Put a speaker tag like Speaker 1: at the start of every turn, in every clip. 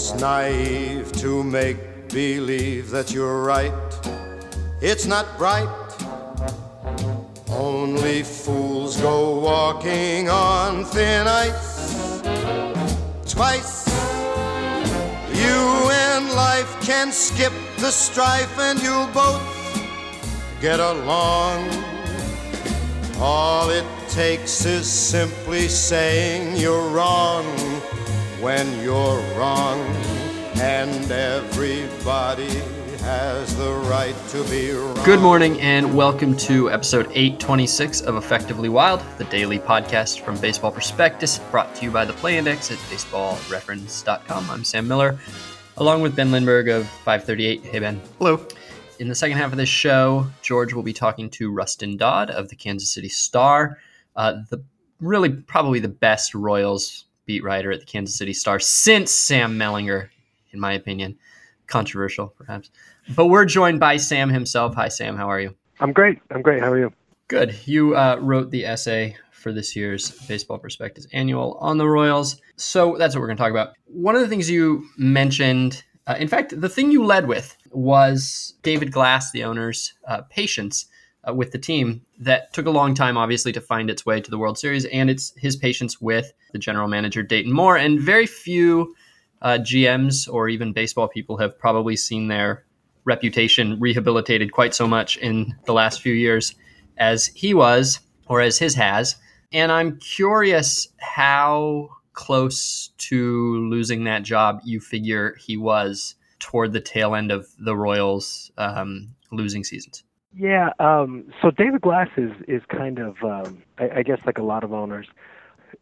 Speaker 1: It's naive to make believe that you're right. It's not bright. Only fools go walking on thin ice. Twice you and life can skip the strife and you'll both get along. All it takes is simply saying you're wrong when you're wrong, and everybody has the right to be wrong.
Speaker 2: Good morning and welcome to episode 826 of Effectively Wild, the daily podcast from Baseball Prospectus, brought to you by the Play Index at baseballreference.com. I'm Sam Miller, along with Ben Lindbergh of 538. Hey, Ben.
Speaker 3: Hello.
Speaker 2: In the second half of this show, George will be talking to Rustin Dodd of the Kansas City Star, uh, the really probably the best Royals beat writer at the Kansas City Star since Sam Mellinger, in my opinion. Controversial, perhaps. But we're joined by Sam himself. Hi, Sam. How are you?
Speaker 3: I'm great. I'm great. How are you?
Speaker 2: Good. You uh, wrote the essay for this year's Baseball Prospectus Annual on the Royals. So that's what we're going to talk about. One of the things you mentioned, uh, in fact, the thing you led with was David Glass, the owner's uh, patience uh, with the team that took a long time, obviously, to find its way to the World Series, and it's his patience with the general manager Dayton Moore. And very few uh, GMs or even baseball people have probably seen their reputation rehabilitated quite so much in the last few years as he was or as his has. And I'm curious how close to losing that job you figure he was toward the tail end of the Royals um, losing seasons.
Speaker 3: Yeah. Um, so David Glass is is kind of, um, I, I, guess, like a lot of owners,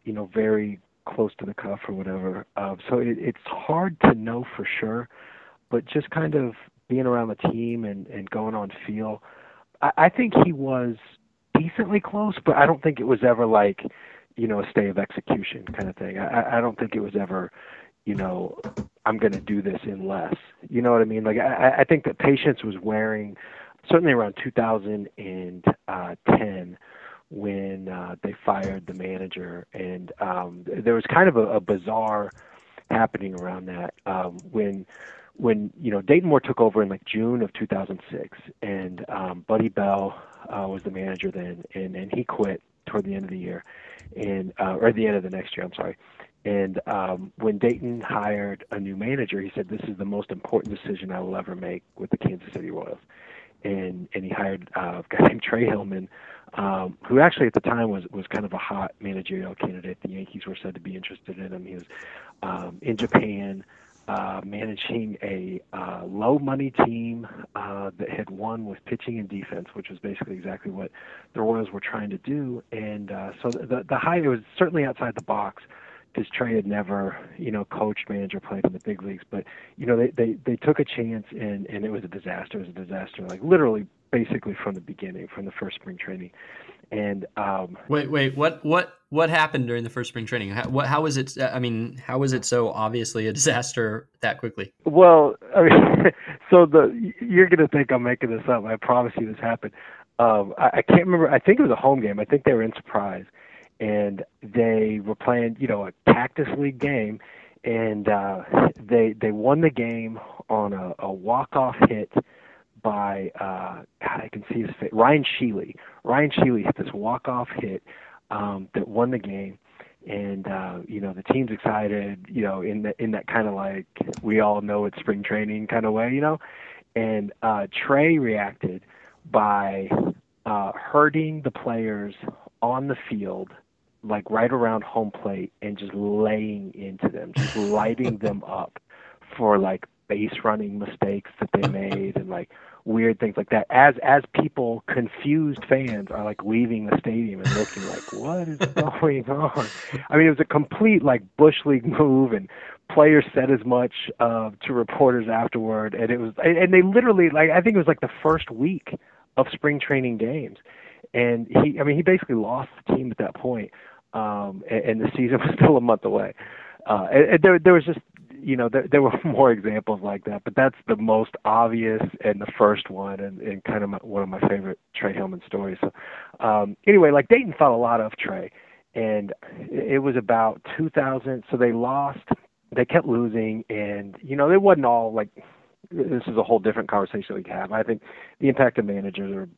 Speaker 3: you know, very close to the cuff or whatever. Uh, so it, it's hard to know for sure, but just kind of being around the team and and going on feel, I, I think he was decently close, but I don't think it was ever like, you know, a stay of execution kind of thing. I, I don't think it was ever, you know, I'm going to do this in less. You know what I mean? Like I, I think that patience was wearing certainly around 2010 when uh, they fired the manager, and um, there was kind of a, a bizarre happening around that um, when when you know Dayton Moore took over in like June of 2006, and um, Buddy Bell uh, was the manager then, and and he quit toward the end of the year, and uh, or the end of the next year. I'm sorry. And um, when Dayton hired a new manager, he said, "This is the most important decision I will ever make with the Kansas City Royals." And and he hired uh, a guy named Trey Hillman, um, who actually at the time was was kind of a hot managerial candidate. The Yankees were said to be interested in him. He was um, in Japan. Uh, managing a uh, low money team uh, that had won with pitching and defense, which was basically exactly what the Royals were trying to do. And uh, so the the high it was certainly outside the box because Trey had never, you know, coached, manager, played in the big leagues. But you know, they they they took a chance, and and it was a disaster. It was a disaster, like literally, basically from the beginning, from the first spring training. And um,
Speaker 2: wait, wait, what what what happened during the first spring training? How, what, how was it? I mean, how was it so obviously a disaster that quickly?
Speaker 3: Well, I mean, so the you're gonna think I'm making this up. I promise you this happened. Um, I, I can't remember. I think it was a home game. I think they were in Surprise and they were playing, you know, a Cactus League game, and uh, they they won the game on a, a walk off hit by uh, God, I can see his face, Ryan Shealy. Ryan Shealy hit this walk off hit um, that won the game. And uh, you know the team's excited, you know, in the, in that kind of like we all know it's spring training kind of way, you know. And uh, Trey reacted by uh, hurting the players on the field like right around home plate and just laying into them, just lighting them up for like base running mistakes that they made and like weird things like that. As as people confused fans are like leaving the stadium and looking like, what is going on? I mean, it was a complete like bush league move, and players said as much uh, to reporters afterward, and it was and they literally like I think it was like the first week of spring training games and he I mean he basically lost the team at that point, um, and, and the season was still a month away. Uh, and, and there there was just you know there, there were more examples like that, but that's the most obvious and the first one, and, and kind of my, one of my favorite Trey Hillman stories. So um, anyway, like Dayton thought a lot of Trey, and it was about 2000. So they lost they kept losing, and you know, it wasn't all like this is a whole different conversation we have. I think the impact of managers are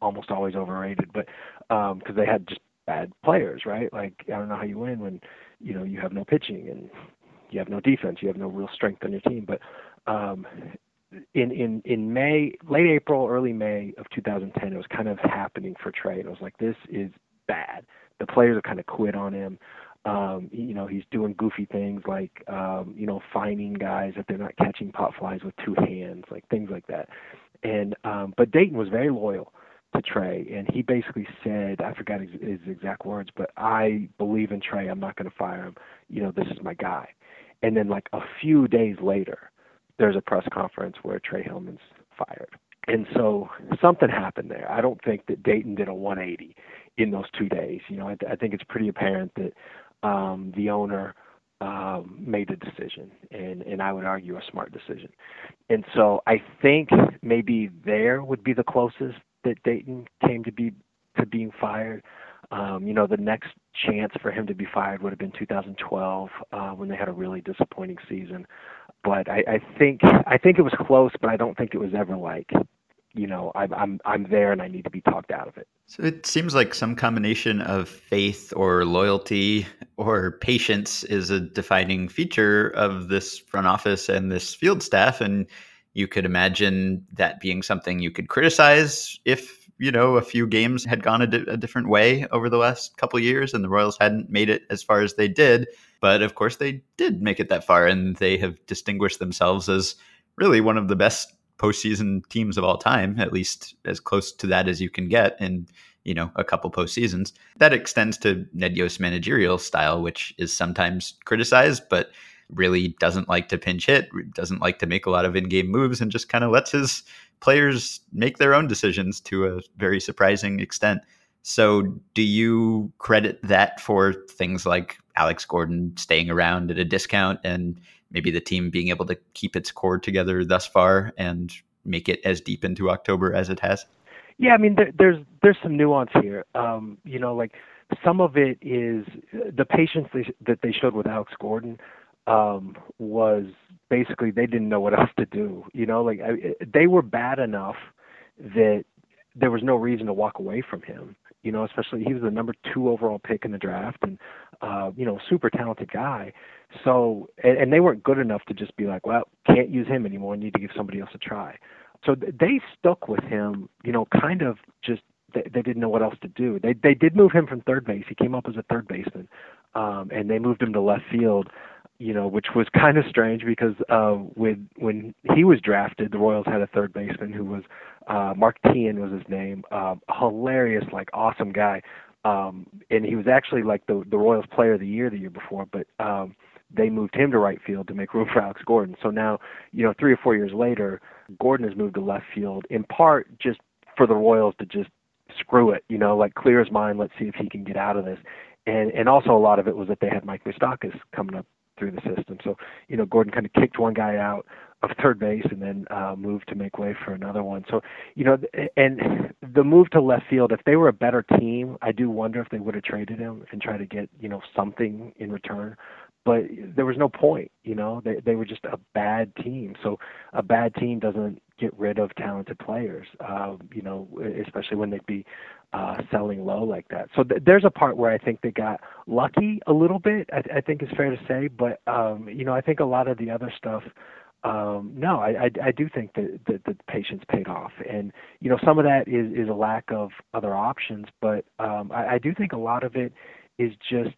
Speaker 3: almost always overrated, but because um, they had just bad players, right? Like I don't know how you win when you know you have no pitching and you have no defense, you have no real strength on your team. But um, in in in May, late April, early May of 2010, it was kind of happening for Trey. It was like this is bad. The players have kind of quit on him. Um, you know, he's doing goofy things like um, you know fining guys if they're not catching pop flies with two hands, like things like that. And um, but Dayton was very loyal to Trey, and he basically said, I forgot his, his exact words, but I believe in Trey. I'm not going to fire him. You know, this is my guy. And then like a few days later, there's a press conference where Trey Hillman's fired. And so something happened there. I don't think that Dayton did a 180 in those two days. You know, I, I think it's pretty apparent that um, the owner um, made a decision, and and I would argue a smart decision. And so I think maybe there would be the closest that Dayton came to be to being fired. Um, you know, the next chance for him to be fired would have been 2012 uh, when they had a really disappointing season. But I, I think I think it was close, but I don't think it was ever like, you know, I'm I'm I'm there and I need to be talked out of it.
Speaker 4: So it seems like some combination of faith or loyalty or patience is a defining feature of this front office and this field staff, and you could imagine that being something you could criticize if you know a few games had gone a, di- a different way over the last couple years and the Royals hadn't made it as far as they did. But of course, they did make it that far, and they have distinguished themselves as really one of the best postseason teams of all time, at least as close to that as you can get in you know a couple postseasons. That extends to Ned Yost's managerial style, which is sometimes criticized, but really doesn't like to pinch hit, doesn't like to make a lot of in-game moves, and just kind of lets his players make their own decisions to a very surprising extent. So, do you credit that for things like Alex Gordon staying around at a discount and maybe the team being able to keep its core together thus far and make it as deep into October as it has?
Speaker 3: Yeah, I mean, there, there's there's some nuance here. Um, you know, like some of it is the patience they, that they showed with Alex Gordon um, was basically they didn't know what else to do. You know, like I, they were bad enough that there was no reason to walk away from him. You know, especially he was the number two overall pick in the draft, and uh, you know, super talented guy. So, and, and they weren't good enough to just be like, well, can't use him anymore. Need to give somebody else a try. So they stuck with him. You know, kind of just they, they didn't know what else to do. They they did move him from third base. He came up as a third baseman, um, and they moved him to left field you know, which was kind of strange because uh, when when he was drafted, the Royals had a third baseman who was uh, Mark Teahen was his name, uh, hilarious, like awesome guy, um, and he was actually like the the Royals Player of the Year the year before, but um, they moved him to right field to make room for Alex Gordon. So now, you know, three or four years later, Gordon has moved to left field in part just for the Royals to just screw it, you know, like clear his mind. Let's see if he can get out of this. And and also a lot of it was that they had Mike Moustakas coming up through the system. So, you know, Gordon kind of kicked one guy out of third base and then uh, moved to make way for another one. So, you know, and the move to left field, if they were a better team, I do wonder if they would have traded him and tried to get, you know, something in return. But there was no point, you know, they they were just a bad team. So a bad team doesn't get rid of talented players, uh, you know, especially when they'd be uh, selling low like that. So th- there's a part where I think they got lucky a little bit. I, I think it's fair to say, but um, you know, I think a lot of the other stuff. Um, no, I, I, I do think that, that the patience paid off, and you know, some of that is is a lack of other options, but um, I, I do think a lot of it is just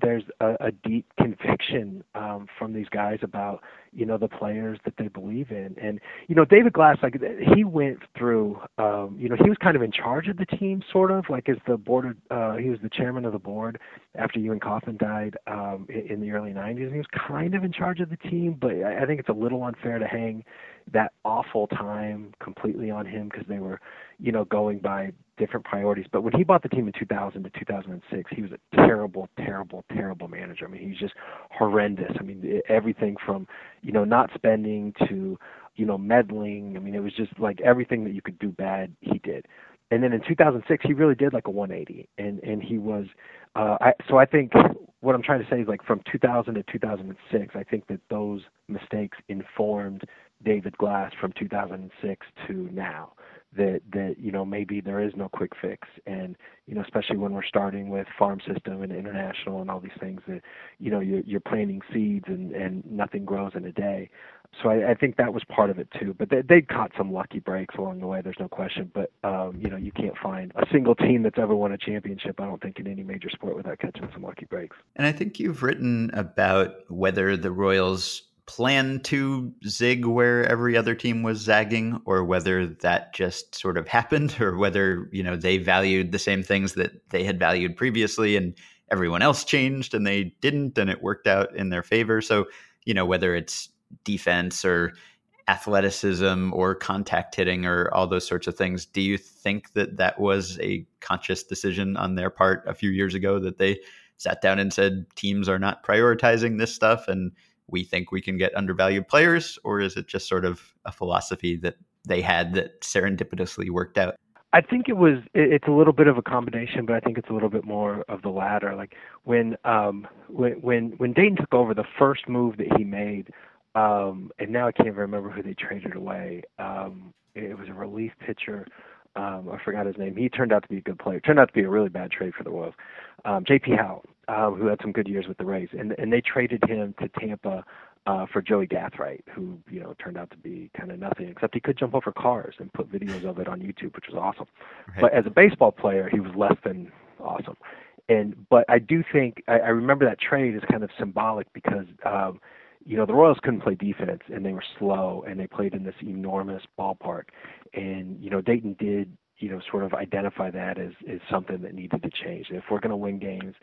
Speaker 3: there's a, a deep conviction um, from these guys about you know the players that they believe in, and you know David Glass like he went through um, you know he was kind of in charge of the team sort of like as the board of, uh, he was the chairman of the board after Ewing Kauffman died um, in, in the early 90s. And he was kind of in charge of the team, but I think it's a little unfair to hang that awful time completely on him because they were you know going by different priorities. But when he bought the team in 2000 to 2006, he was a terrible, terrible, terrible manager. I mean, he's just horrendous. I mean, everything from you know not spending to you know meddling. I mean, it was just like everything that you could do bad, he did. And then in 2006, he really did like a 180, and and he was. Uh, I, so I think what I'm trying to say is like from 2000 to 2006, I think that those mistakes informed David Glass from 2006 to now. That that you know maybe there is no quick fix, and you know especially when we're starting with farm system and international and all these things that you know you're, you're planting seeds and and nothing grows in a day. So I, I think that was part of it too. But they, they caught some lucky breaks along the way. There's no question. But um, you know, you can't find a single team that's ever won a championship. I don't think in any major sport without catching some lucky breaks.
Speaker 4: And I think you've written about whether the Royals plan to zig where every other team was zagging or whether that just sort of happened or whether you know they valued the same things that they had valued previously and everyone else changed and they didn't and it worked out in their favor so you know whether it's defense or athleticism or contact hitting or all those sorts of things. Do you think that that was a conscious decision on their part a few years ago that they sat down and said teams are not prioritizing this stuff and we think we can get undervalued players? Or is it just sort of a philosophy that they had that serendipitously worked out?
Speaker 3: I think it was. It's a little bit of a combination, but I think it's a little bit more of the latter. Like when um, when when Dayton took over, the first move that he made um, and now I can't even remember who they traded away. Um, it was a relief pitcher. Um, I forgot his name. He turned out to be a good player. Turned out to be a really bad trade for the Royals. Um, J.P. Howell, um, who had some good years with the Rays, and and they traded him to Tampa uh, for Joey Gathright, who you know turned out to be kind of nothing except he could jump over cars and put videos of it on YouTube, which was awesome. Right. But as a baseball player, he was less than awesome. And but I do think I, I remember that trade is kind of symbolic because um, you know, the Royals couldn't play defense and they were slow and they played in this enormous ballpark. And, you know, Dayton did, you know, sort of identify that as, as something that needed to change. If we're going to win games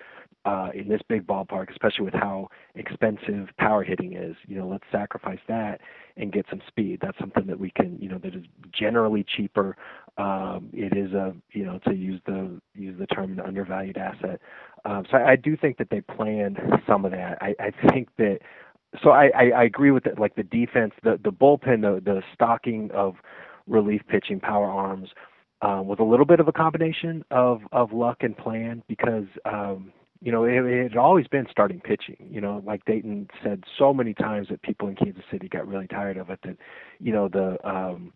Speaker 3: uh, in this big ballpark, especially with how expensive power hitting is, you know, let's sacrifice that and get some speed. That's something that we can, you know, that is generally cheaper. Um, it is a, you know, to use the use the term an undervalued asset. Um, so I, I do think that they planned some of that. I, I think that so I, I, I agree with it. Like the defense, the the bullpen, the the stocking of relief pitching, power arms, um, was a little bit of a combination of of luck and plan because um, you know it, it had always been starting pitching. You know, like Dayton said so many times that people in Kansas City got really tired of it. That you know the um,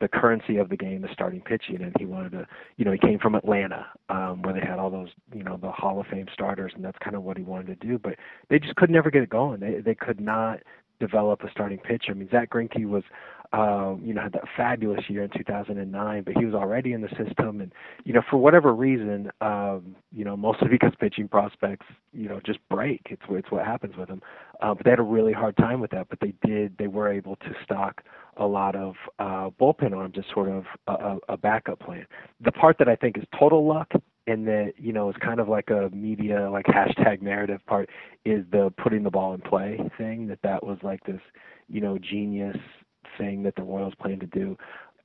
Speaker 3: the currency of the game is starting pitching, and he wanted to, you know, he came from Atlanta, um, where they had all those, you know, the Hall of Fame starters, and that's kind of what he wanted to do. But they just could never get it going. They they could not develop a starting pitcher. I mean, Zack Greinke was, um, you know, had that fabulous year in 2009, but he was already in the system, and you know, for whatever reason, um, you know, mostly because pitching prospects, you know, just break. It's it's what happens with them. Uh, but they had a really hard time with that. But they did. They were able to stock a lot of uh, bullpen arms as sort of a, a backup plan. The part that I think is total luck and that you know is kind of like a media like hashtag narrative part is the putting the ball in play thing that that was like this you know genius thing that the Royals plan to do.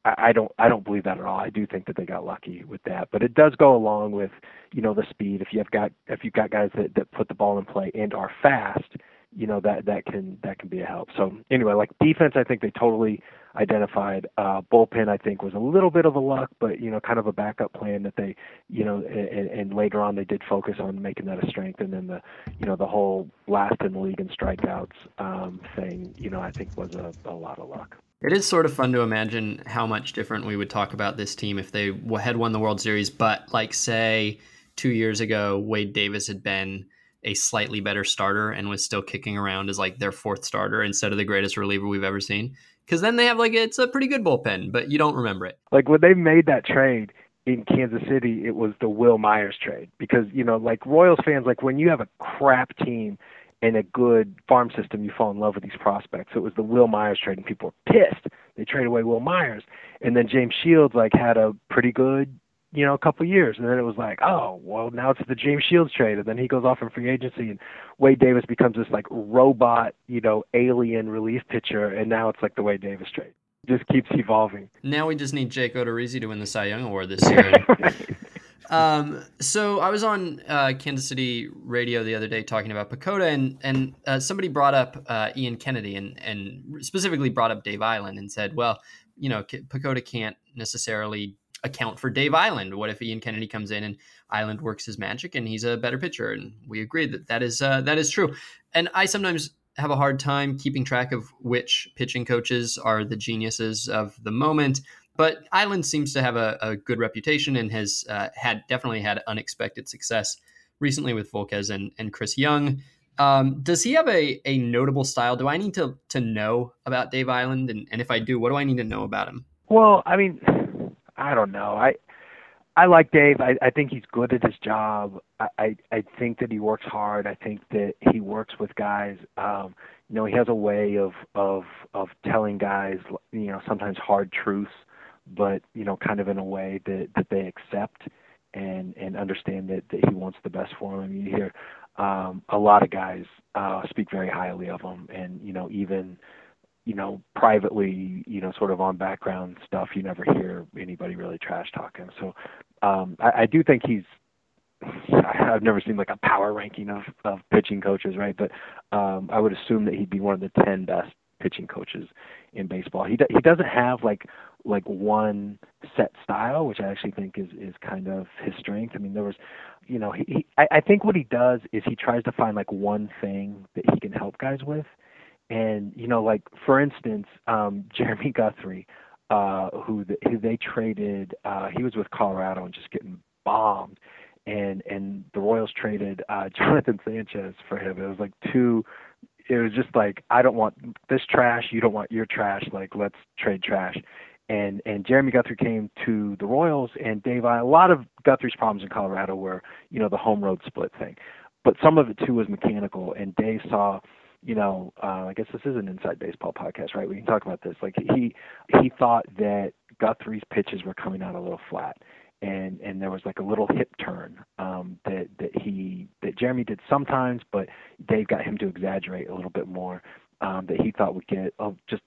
Speaker 3: I, I don't I don't believe that at all. I do think that they got lucky with that, but it does go along with you know the speed. If you've got if you've got guys that that put the ball in play and are fast, you know that that can that can be a help. So anyway, like defense, I think they totally identified. Uh, bullpen, I think, was a little bit of a luck, but you know, kind of a backup plan that they, you know, and, and later on they did focus on making that a strength. And then the, you know, the whole last in the league in strikeouts um, thing, you know, I think was a, a lot of luck.
Speaker 2: It is sort of fun to imagine how much different we would talk about this team if they had won the World Series. But like, say, two years ago, Wade Davis had been a slightly better starter and was still kicking around as like their fourth starter instead of the greatest reliever we've ever seen. Because then they have like it's a pretty good bullpen, but you don't remember it.
Speaker 3: Like when they made that trade in Kansas City, it was the Wil Myers trade because you know like Royals fans like when you have a crap team and a good farm system, you fall in love with these prospects. So it was the Wil Myers trade, and people were pissed. They traded away Wil Myers, and then James Shields like had a pretty good you know, a couple years, and then it was like, oh, well, now it's the James Shields trade, and then he goes off in free agency, and Wade Davis becomes this like robot, you know, alien relief pitcher, and now it's like the Wade Davis trade. It just keeps evolving.
Speaker 2: Now we just need Jake Odorizzi to win the Cy Young Award this year. um, so I was on uh, Kansas City radio the other day talking about PECOTA, and and uh, somebody brought up uh, Ian Kennedy, and and specifically brought up Dave Eiland, and said, well, you know, PECOTA can't necessarily account for Dave Eiland. What if Ian Kennedy comes in and Eiland works his magic and he's a better pitcher? And we agree that that is uh, that is true. And I sometimes have a hard time keeping track of which pitching coaches are the geniuses of the moment. But Eiland seems to have a, a good reputation and has uh, had definitely had unexpected success recently with Volquez and, and Chris Young. Um, does he have a, a notable style? Do I need to, to know about Dave Eiland? And, and if I do, what do I need to know about him?
Speaker 3: Well, I mean, I don't know. I I like Dave. I, I think he's good at his job. I, I I think that he works hard. I think that he works with guys. Um, you know, he has a way of of of telling guys, you know, sometimes hard truths, but you know, kind of in a way that that they accept and and understand that that he wants the best for them. You hear um, a lot of guys uh, speak very highly of him, and you know, even you know, privately, you know, sort of on background stuff, you never hear anybody really trash talking. So um, I, I do think he's. I've never seen like a power ranking of of pitching coaches, right? But um, I would assume that he'd be one of the ten best pitching coaches in baseball. He do, he doesn't have like like one set style, which I actually think is is kind of his strength. I mean, there was, you know, he, he I, I think what he does is he tries to find like one thing that he can help guys with, and you know, like for instance, um, Jeremy Guthrie, uh, who, the, who they traded, uh, he was with Colorado and just getting bombed, and and the Royals traded uh, Jonathan Sanchez for him. It was like two. It was just like I don't want this trash. You don't want your trash. Like let's trade trash. And and Jeremy Guthrie came to the Royals and Dave. I, a lot of Guthrie's problems in Colorado were you know the home road split thing, but some of it too was mechanical. And Dave saw you know, uh, I guess this is an inside baseball podcast, right? We can talk about this. Like he he thought that Guthrie's pitches were coming out a little flat, and and there was like a little hip turn um, that that he that Jeremy did sometimes, but Dave got him to exaggerate a little bit more. Um, that he thought would get oh, just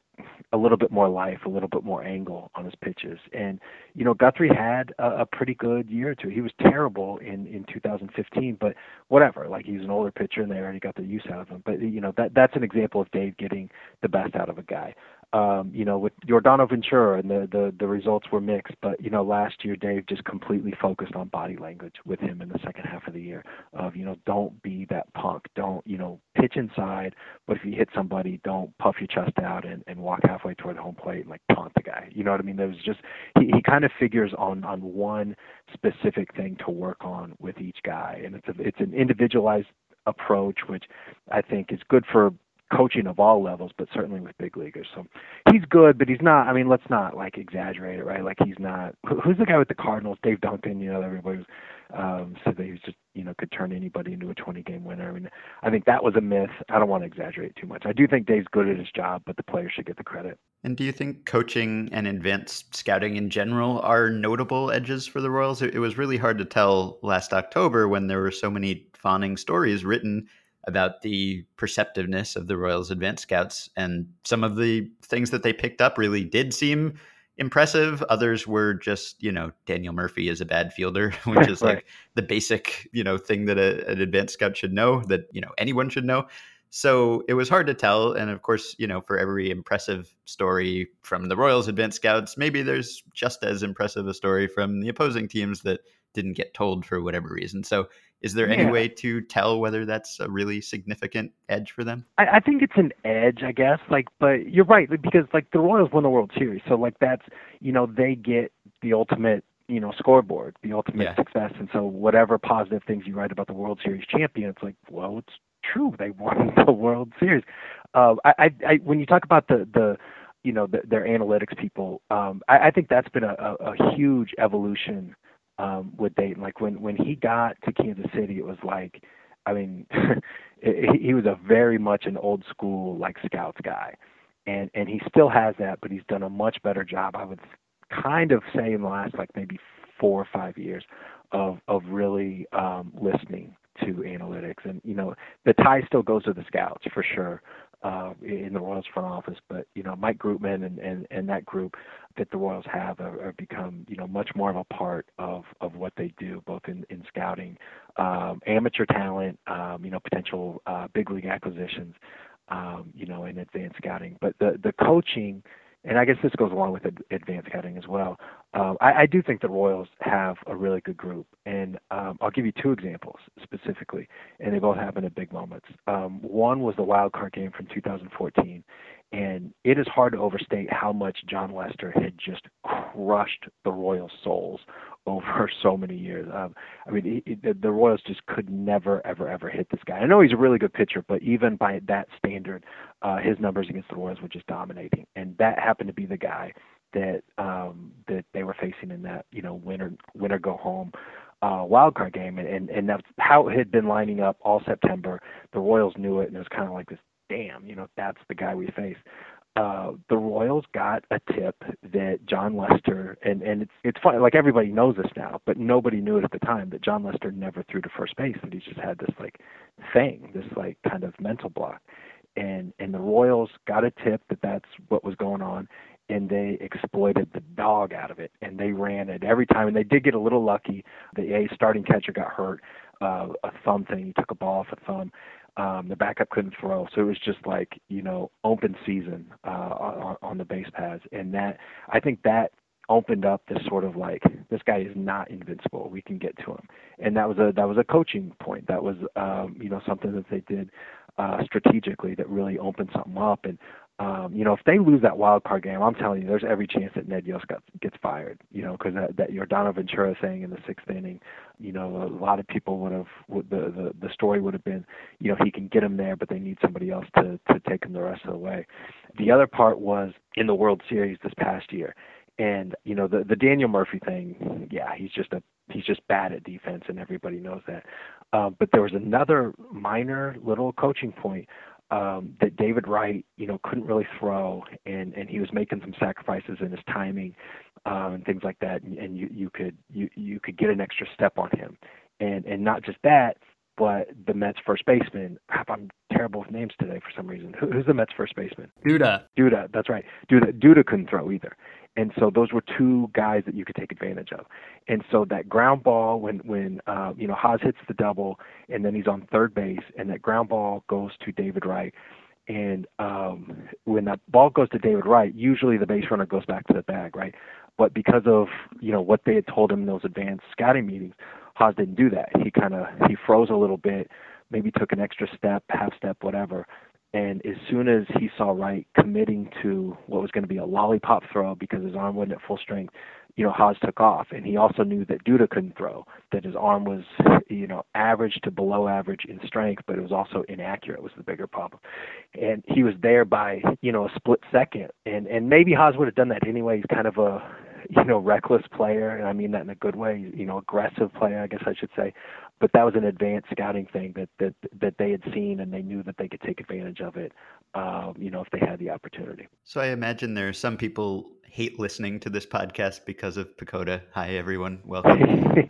Speaker 3: a little bit more life, a little bit more angle on his pitches. And you know, Guthrie had a, a pretty good year or two. He was terrible in in 2015, but whatever. Like he's an older pitcher, and they already got the use out of him. But you know, that that's an example of Dave getting the best out of a guy um, you know, with Yordano Ventura, and the, the the results were mixed. But you know, last year Dave just completely focused on body language with him in the second half of the year. Of you know, don't be that punk. Don't you know, pitch inside. But if you hit somebody, don't puff your chest out and, and walk halfway toward the home plate and like taunt the guy. You know what I mean? There was just he, he kind of figures on on one specific thing to work on with each guy, and it's a it's an individualized approach, which I think is good for coaching of all levels, but certainly with big leaguers. So he's good, but he's not. I mean, let's not like exaggerate it, right? Like he's not. Who's the guy with the Cardinals? Dave Duncan. You know, everybody was, um, said that he was just you know could turn anybody into a 20 game winner. I mean, I think that was a myth. I don't want to exaggerate too much. I do think Dave's good at his job, but the players should get the credit.
Speaker 4: And do you think coaching and advanced scouting in general are notable edges for the Royals? It was really hard to tell last October when there were so many fawning stories written about the perceptiveness of the Royals advanced scouts. And some of the things that they picked up really did seem impressive. Others were just, you know, Daniel Murphy is a bad fielder, which is like the basic, you know, thing that a, an advanced scout should know, that, you know, anyone should know. So it was hard to tell. And of course, you know, for every impressive story from the Royals advanced scouts, maybe there's just as impressive a story from the opposing teams that didn't get told for whatever reason. So is there yeah. any way to tell whether that's a really significant edge for them?
Speaker 3: I, I think it's an edge, I guess. Like, but you're right because like the Royals won the World Series, so like that's you know they get the ultimate you know scoreboard, the ultimate yeah. success, and so whatever positive things you write about the World Series champion, it's like well, it's true they won the World Series. Uh, I, I, I when you talk about the the you know the, their analytics people, um, I, I think that's been a, a, a huge evolution um, with Dayton. Like when when he got to Kansas City, it was like, I mean, he, was a very much an old school like scouts guy, and and he still has that, but he's done a much better job. I would kind of say in the last like maybe four or five years of of really um, listening to analytics, and you know the tie still goes to the scouts for sure uh, in the Royals front office. But you know, Mike Groopman and, and, and that group that the Royals have have, have become you know much more of a part of, of what they do, both in, in scouting, um, amateur talent, um, you know, potential uh, big league acquisitions, um, you know, in advanced scouting. But the the coaching and I guess this goes along with ad- advanced scouting as well. Um, I, I do think the Royals have a really good group, and um, I'll give you two examples specifically, and they both happened at big moments. Um, one was the wild card game from 2014, and it is hard to overstate how much Jon Lester had just crushed the Royals' souls over so many years. Um, I mean, he, the, the Royals just could never, ever, ever hit this guy. I know he's a really good pitcher, but even by that standard, uh, his numbers against the Royals were just dominating, and that happened to be the guy that um, that they were facing in that you know winner winner go home uh, wild card game, and, and and that's how it had been lining up all September. The Royals knew it, and it was kind of like this. Damn, you know that's the guy we face. Uh, the Royals got a tip that Jon Lester, and and it's it's funny, like everybody knows this now, but nobody knew it at the time that Jon Lester never threw to first base, that he just had this like thing, this like kind of mental block, and and the Royals got a tip that that's what was going on, and they exploited the dog out of it and they ran it every time and they did get a little lucky. The a starting catcher got hurt uh a thumb thing. He took a ball off a thumb. Um the backup couldn't throw so it was just like you know open season uh on, on the base paths and that i think that opened up this sort of like this guy is not invincible. We can get to him. And that was a that was a coaching point. That was um you know something that they did uh strategically that really opened something up and um, you know, if they lose that wild card game, I'm telling you, there's every chance that Ned Yost got, gets fired. You know, because that, that Yordano Ventura saying in the sixth inning, you know, a lot of people would have would, the, the the story would have been, you know, he can get him there, but they need somebody else to to take him the rest of the way. The other part was in the World Series this past year, and you know the the Daniel Murphy thing. Yeah, he's just a he's just bad at defense, and everybody knows that. Uh, but there was another minor little coaching point um, that David Wright, you know, couldn't really throw, and and he was making some sacrifices in his timing um, and things like that, and, and you you could you you could get an extra step on him, and and not just that, but the Mets first baseman. I'm terrible with names today for some reason. Who, who's the Mets first baseman?
Speaker 2: Duda.
Speaker 3: Duda, that's right. Duda Duda couldn't throw either, and so those were two guys that you could take advantage of. And so that ground ball, when when uh, you know Haas hits the double, and then he's on third base, and that ground ball goes to David Wright. And um, when that ball goes to David Wright, usually the base runner goes back to the bag, right? But because of you know what they had told him in those advanced scouting meetings, Haas didn't do that. He kind of he froze a little bit, maybe took an extra step, half step, whatever, and as soon as he saw Wright committing to what was going to be a lollipop throw because his arm wasn't at full strength, you know, Haas took off. And he also knew that Duda couldn't throw, that his arm was, you know, average to below average in strength, but it was also inaccurate was the bigger problem. And he was there by, you know, a split second. And and maybe Haas would have done that anyway. He's kind of a you know, reckless player, and I mean that in a good way, you know, aggressive player, I guess I should say. But that was an advanced scouting thing that that that they had seen, and they knew that they could take advantage of it, um, you know, if they had the opportunity.
Speaker 4: So I imagine there are some people hate listening to this podcast because of PECOTA. Hi, everyone, welcome.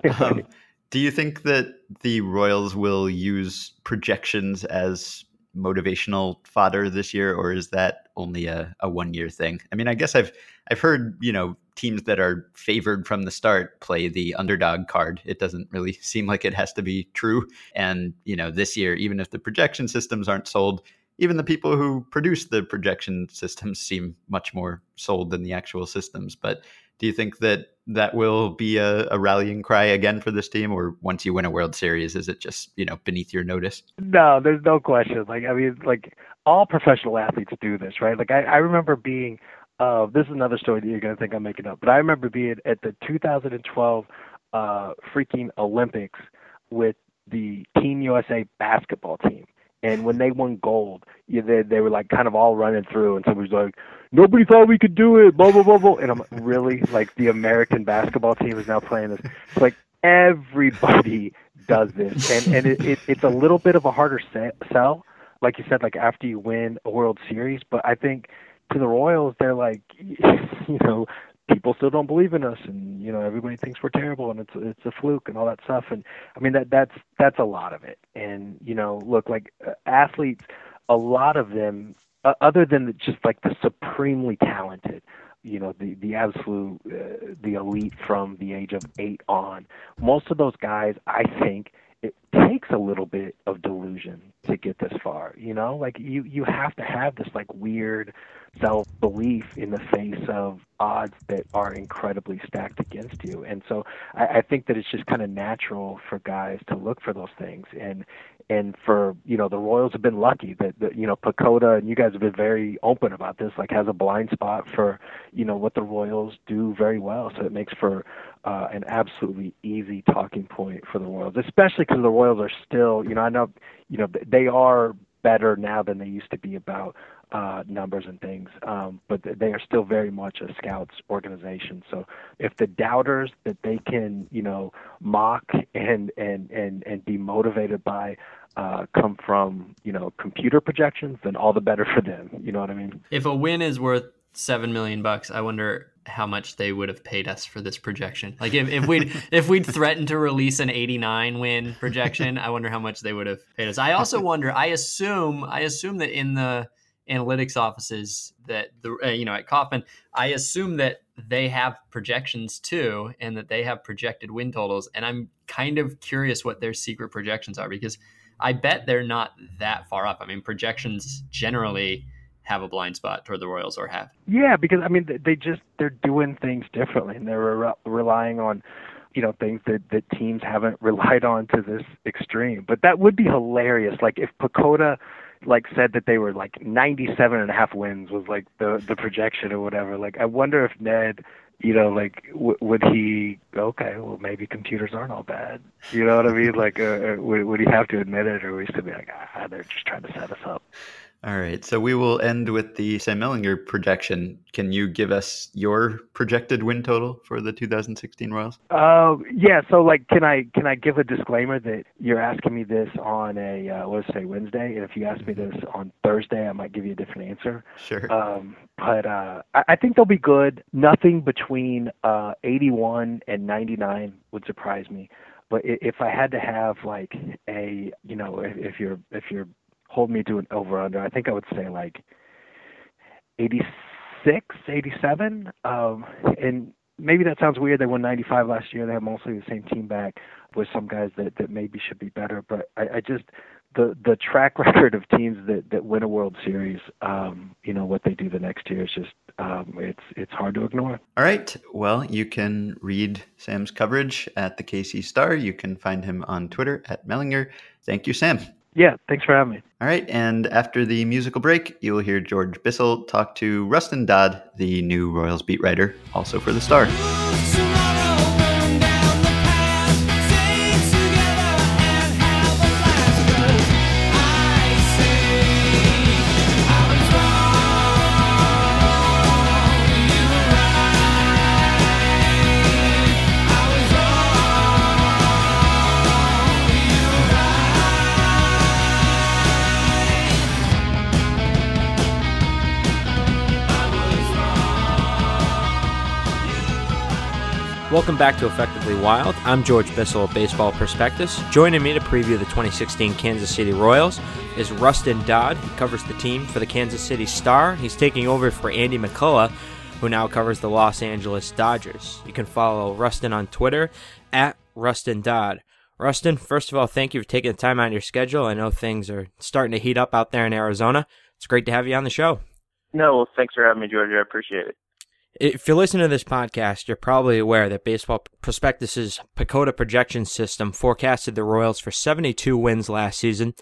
Speaker 4: um, do you think that the Royals will use projections as motivational fodder this year, or is that only a, a one year thing? I mean, I guess I've I've heard you know teams that are favored from the start play the underdog card. It doesn't really seem like it has to be true. And you know, this year, even if the projection systems aren't sold, even the people who produce the projection systems seem much more sold than the actual systems. But do you think that that will be a, a, rallying cry again for this team, or once you win a World Series, is it just you know beneath your notice?
Speaker 3: No, there's no question. Like I mean, like all professional athletes do this, right? Like I, I remember being. Uh, this is another story that you're going to think I'm making up, but I remember being at the 2012 uh, freaking Olympics with the Team USA basketball team and when they won gold, you, they they were like kind of all running through, and somebody's like, "Nobody thought we could do it." Blah blah blah blah. And I'm really like, the American basketball team is now playing this. It's like everybody does this, and and it, it, it's a little bit of a harder sell, like you said, like after you win a World Series. But I think to the Royals, they're like, you know, people still don't believe in us and you know everybody thinks we're terrible and it's it's a fluke and all that stuff and i mean that that's that's a lot of it and you know look like uh, athletes a lot of them uh, other than the, just like the supremely talented you know the the absolute uh, the elite from the age of 8 on most of those guys i think it takes a little bit of delusion to get this far you know? Like you you have to have this like weird self belief in the face of odds that are incredibly stacked against you. And so I, I think that it's just kind of natural for guys to look for those things. And and for you know the Royals have been lucky that, that you know PECOTA and you guys have been very open about this. Like has a blind spot for you know what the Royals do very well. So it makes for uh, an absolutely easy talking point for the Royals, especially because the Royals are still you know I know you know they are better now than they used to be about uh, numbers and things. Um, but they are still very much a scouts organization. So if the doubters that they can, you know, mock and and and and be motivated by uh, come from you know computer projections, then all the better for them. You know what I mean?
Speaker 2: If a win is worth seven million bucks, I wonder how much they would have paid us for this projection. Like if, if we'd if we'd threatened to release an 89 win projection, I wonder how much they would have paid us. I also wonder. I assume I assume that in the analytics offices that the uh, you know at Kauffman, I assume that they have projections too, and that they have projected win totals. And I'm kind of curious what their secret projections are because I bet they're not that far up. I mean, projections generally have a blind spot toward the Royals or have.
Speaker 3: Yeah, because I mean they just they're doing things differently and they're re- relying on you know things that that teams haven't relied on to this extreme. But that would be hilarious. Like if PECOTA like said that they were like 97 and a half wins was like the the projection or whatever. Like I wonder if Ned, you know, like w- would he okay, well maybe computers aren't all bad. You know what I mean? Like uh, would would he have to admit it or would he still be like ah they're just trying to set us up?
Speaker 4: All right. So we will end with the Sam Mellinger projection. Can you give us your projected win total for the 2016 Royals?
Speaker 3: Uh, yeah. So, like, can I can I give a disclaimer that you're asking me this on a uh, let's say Wednesday, and if you ask me this on Thursday, I might give you a different answer.
Speaker 4: Sure.
Speaker 3: Um, but uh, I, I think they'll be good. Nothing between uh, 81 and 99 would surprise me. But if I had to have like a, you know, if, if you're if you're hold me to an over under. I think I would say like 86, 87. Um, and maybe that sounds weird. They won 95 last year. They have mostly the same team back with some guys that, that maybe should be better. But I, I just the the track record of teams that that win a World Series, um, you know what they do the next year is just um, it's it's hard to ignore.
Speaker 4: All right. Well, you can read Sam's coverage at the KC Star. You can find him on Twitter at Mellinger. Thank you, Sam.
Speaker 3: Yeah, thanks for having me.
Speaker 4: All right, and after the musical break, you will hear George Bissell talk to Rustin Dodd, the new Royals beat writer, also for the Star.
Speaker 5: Welcome back to Effectively Wild. I'm George Bissell of Baseball Prospectus. Joining me to preview the 2016 Kansas City Royals is Rustin Dodd. He covers the team for the Kansas City Star. He's taking over for Andy McCullough, who now covers the Los Angeles Dodgers. You can follow Rustin on Twitter at Rustin Dodd. Rustin, first of all, thank you for taking the time out of your schedule. I know things are starting to heat up out there in Arizona. It's great to have you on the show.
Speaker 6: No, well, thanks for having me, George. I appreciate it
Speaker 5: if you're listening to this podcast, you're probably aware that Baseball Prospectus's PECOTA projection system forecasted the Royals for 72 wins last season.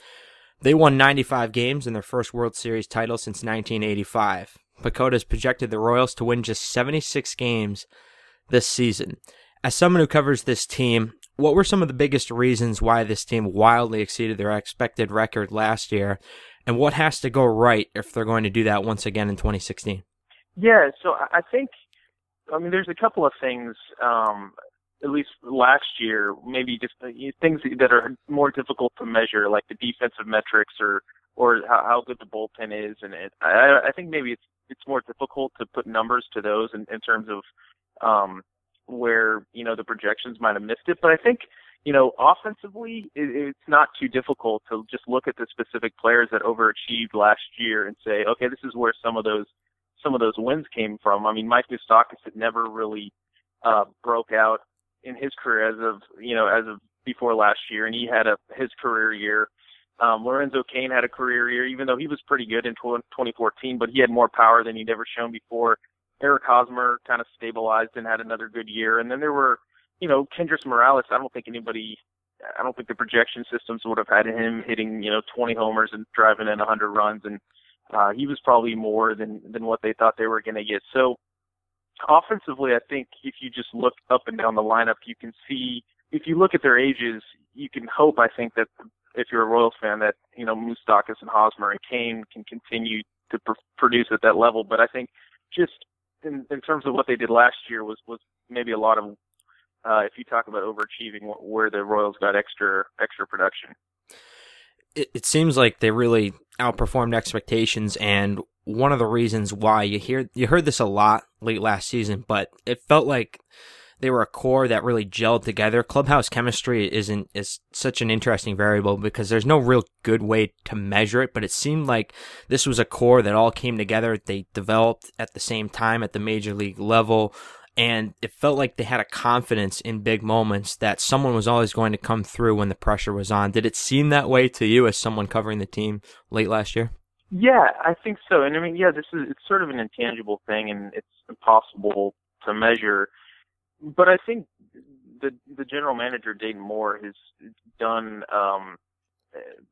Speaker 5: They won 95 games in their first World Series title since 1985. PECOTA has projected the Royals to win just 76 games this season. As someone who covers this team, what were some of the biggest reasons why this team wildly exceeded their expected record last year? And what has to go right if they're going to do that once again in 2016?
Speaker 6: Yeah, so I think, I mean, there's a couple of things. Um, at least last year, maybe just uh, things that are more difficult to measure, like the defensive metrics or or how, how good the bullpen is, and it, I, I think maybe it's it's more difficult to put numbers to those in, in terms of um, where you know the projections might have missed it. But I think you know offensively, it, it's not too difficult to just look at the specific players that overachieved last year and say, okay, this is where some of those some of those wins came from. I mean, Mike Moustakas had never really uh, broke out in his career as of you know as of before last year, and he had a his career year. Um, Lorenzo Cain had a career year, even though he was pretty good in 2014, but he had more power than he'd ever shown before. Eric Hosmer kind of stabilized and had another good year. And then there were, you know, Kendrys Morales. I don't think anybody, I don't think the projection systems would have had him hitting, you know, 20 homers and driving in 100 runs. And uh, he was probably more than than what they thought they were going to get. So offensively, I think if you just look up and down the lineup, you can see. If you look at their ages, you can hope. I think that if you're a Royals fan, that you know Moustakas and Hosmer and Cain can continue to pr- produce at that level. But I think just in, in terms of what they did last year was was maybe a lot of uh, if you talk about overachieving, where the Royals got extra extra production.
Speaker 5: It, it seems like they really outperformed expectations, and one of the reasons why you hear you heard this a lot late last season, but it felt like they were a core that really gelled together. Clubhouse chemistry isn't is such an interesting variable because there's no real good way to measure it, but it seemed like this was a core that all came together. They developed at the same time at the major league level. And it felt like they had a confidence in big moments that someone was always going to come through when the pressure was on. Did it seem that way to you as someone covering the team late last year?
Speaker 6: Yeah, I think so. And I mean, yeah, this is it's sort of an intangible thing, and it's impossible to measure but I think the the general manager Dayton Moore has done um,